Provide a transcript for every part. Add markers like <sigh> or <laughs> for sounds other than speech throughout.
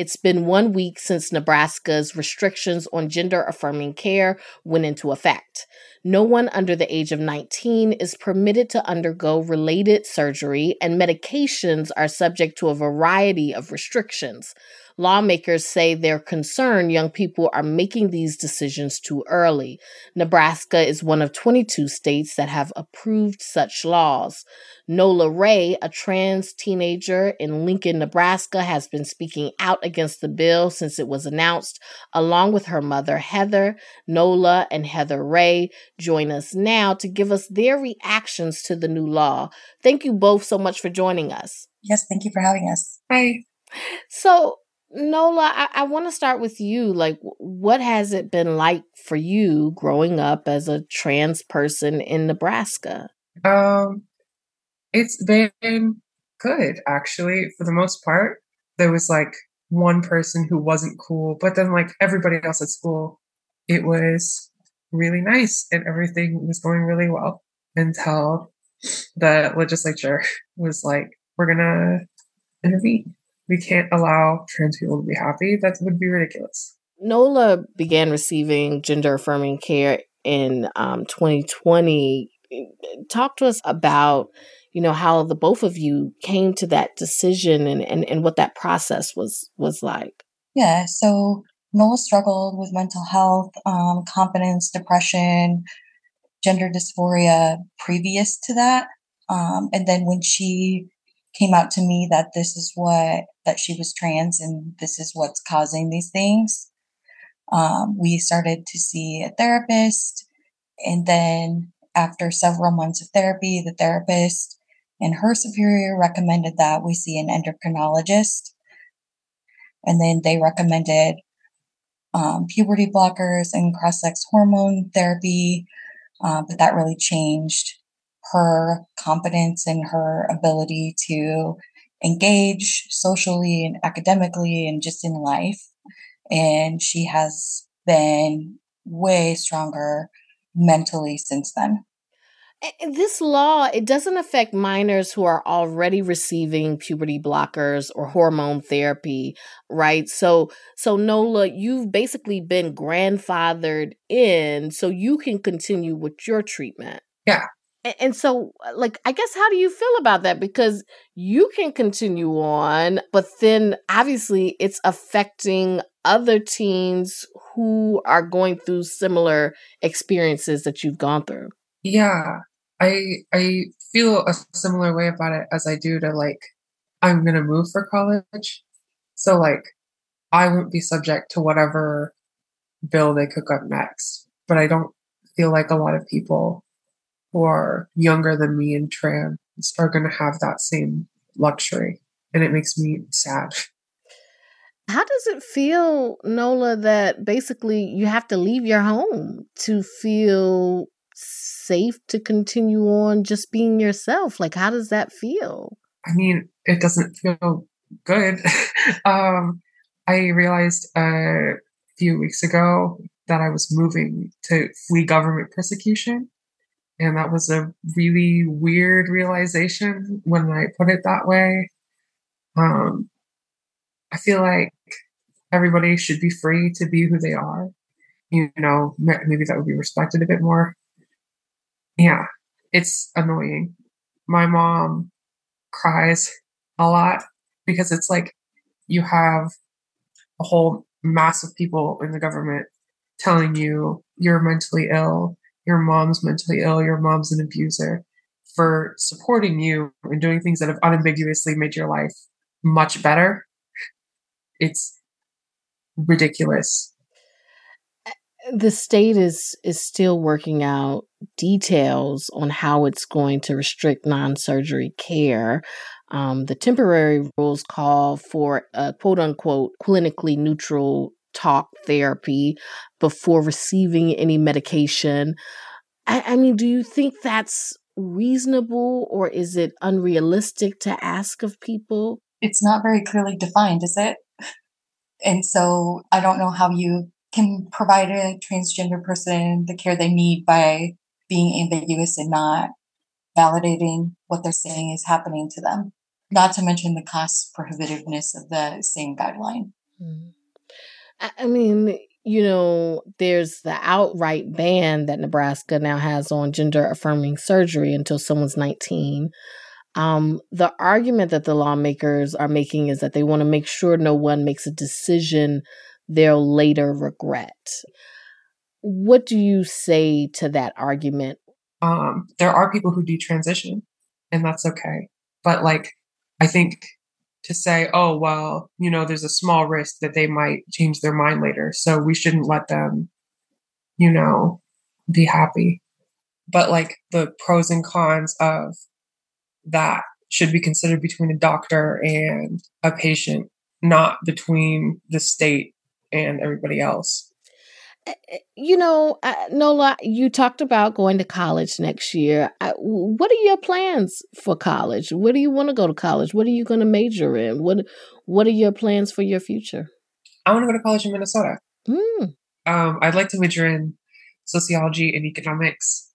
It's been one week since Nebraska's restrictions on gender affirming care went into effect. No one under the age of 19 is permitted to undergo related surgery, and medications are subject to a variety of restrictions. Lawmakers say they're concerned young people are making these decisions too early. Nebraska is one of 22 states that have approved such laws. Nola Rhea, a trans teenager in Lincoln, Nebraska, has been speaking out against the bill since it was announced, along with her mother, Heather. Nola and Heather Rhea join us now to give us their reactions to the new law. Thank you both so much for joining us. Yes, thank you for having us. Hi. So, Nola, I, I want to start with you. Like, what has it been like for you growing up as a trans person in Nebraska? Um, it's been good actually for the most part. There was like one person who wasn't cool, but then like everybody else at school, it was really nice and everything was going really well until the legislature <laughs> was like, we're gonna intervene we can't allow trans people to be happy. That would be ridiculous. Nola began receiving gender affirming care in um, 2020. Talk to us about, you know, how the both of you came to that decision and, and, and what that process was was like. Yeah, so Nola struggled with mental health, um, confidence, depression, gender dysphoria previous to that. Um, and then when she came out to me that this is what that she was trans and this is what's causing these things. Um, we started to see a therapist and then after several months of therapy the therapist and her superior recommended that we see an endocrinologist. And then they recommended um, puberty blockers and cross-sex hormone therapy uh, but that really changed her competence and her ability to engage socially and academically and just in life. And she has been way stronger mentally since then. This law, it doesn't affect minors who are already receiving puberty blockers or hormone therapy, right? So so Nola, you've basically been grandfathered in so you can continue with your treatment. Yeah, and so, uh, like, I guess, how do you feel about that? Because you can continue on, but then obviously it's affecting other teens who are going through similar experiences that you've gone through. Yeah, I I feel a similar way about it as I do to like I'm gonna move for college, so like I won't be subject to whatever bill they cook up next. But I don't feel like a lot of people who are younger than me and trans are going to have that same luxury. And it makes me sad. How does it feel, Nola, that basically you have to leave your home to feel safe to continue on just being yourself? Like, how does that feel? I mean, it doesn't feel good. <laughs> um, I realized a few weeks ago that I was moving to flee government persecution. And that was a really weird realization when I put it that way. Um, I feel like everybody should be free to be who they are. You know, maybe that would be respected a bit more. Yeah, it's annoying. My mom cries a lot because it's like you have a whole mass of people in the government telling you you're mentally ill your mom's mentally ill, your mom's an abuser, for supporting you and doing things that have unambiguously made your life much better. It's ridiculous. The state is is still working out details on how it's going to restrict non-surgery care. Um, the temporary rules call for a quote unquote clinically neutral talk therapy before receiving any medication. I, I mean, do you think that's reasonable or is it unrealistic to ask of people? It's not very clearly defined, is it? And so I don't know how you can provide a transgender person the care they need by being ambiguous and not validating what they're saying is happening to them. Not to mention the cost prohibitiveness of the same guideline. Mm. I mean, you know, there's the outright ban that Nebraska now has on gender affirming surgery until someone's 19. Um, the argument that the lawmakers are making is that they want to make sure no one makes a decision they'll later regret. What do you say to that argument? Um, there are people who do transition, and that's okay. But like, I think to say, oh, well, you know, there's a small risk that they might change their mind later. So we shouldn't let them, you know, be happy. But like the pros and cons of that should be considered between a doctor and a patient, not between the state and everybody else. Eh, eh, you know, uh, Nola, you talked about going to college next year. what are your plans for college? Where do you want to go to college? What are you going to major in? What What are your plans for your future? I want to go to college in Minnesota. Mm. Um, I'd like to major in sociology and economics,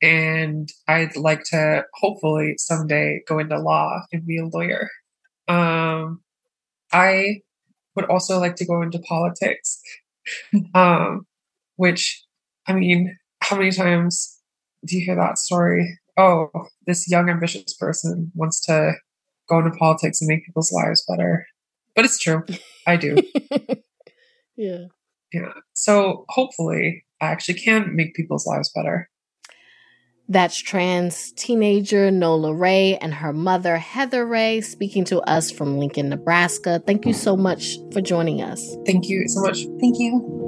and I'd like to hopefully someday go into law and be a lawyer. Um, I would also like to go into politics <laughs> um, which, I mean, how many times do you hear that story? Oh, this young, ambitious person wants to go into politics and make people's lives better. But it's true. I do. <laughs> yeah. Yeah. So hopefully, I actually can make people's lives better. That's trans teenager Nola Rhea and her mother Heather Rhea speaking to us from Lincoln, Nebraska. Thank you so much for joining us. Thank you so much. Thank you.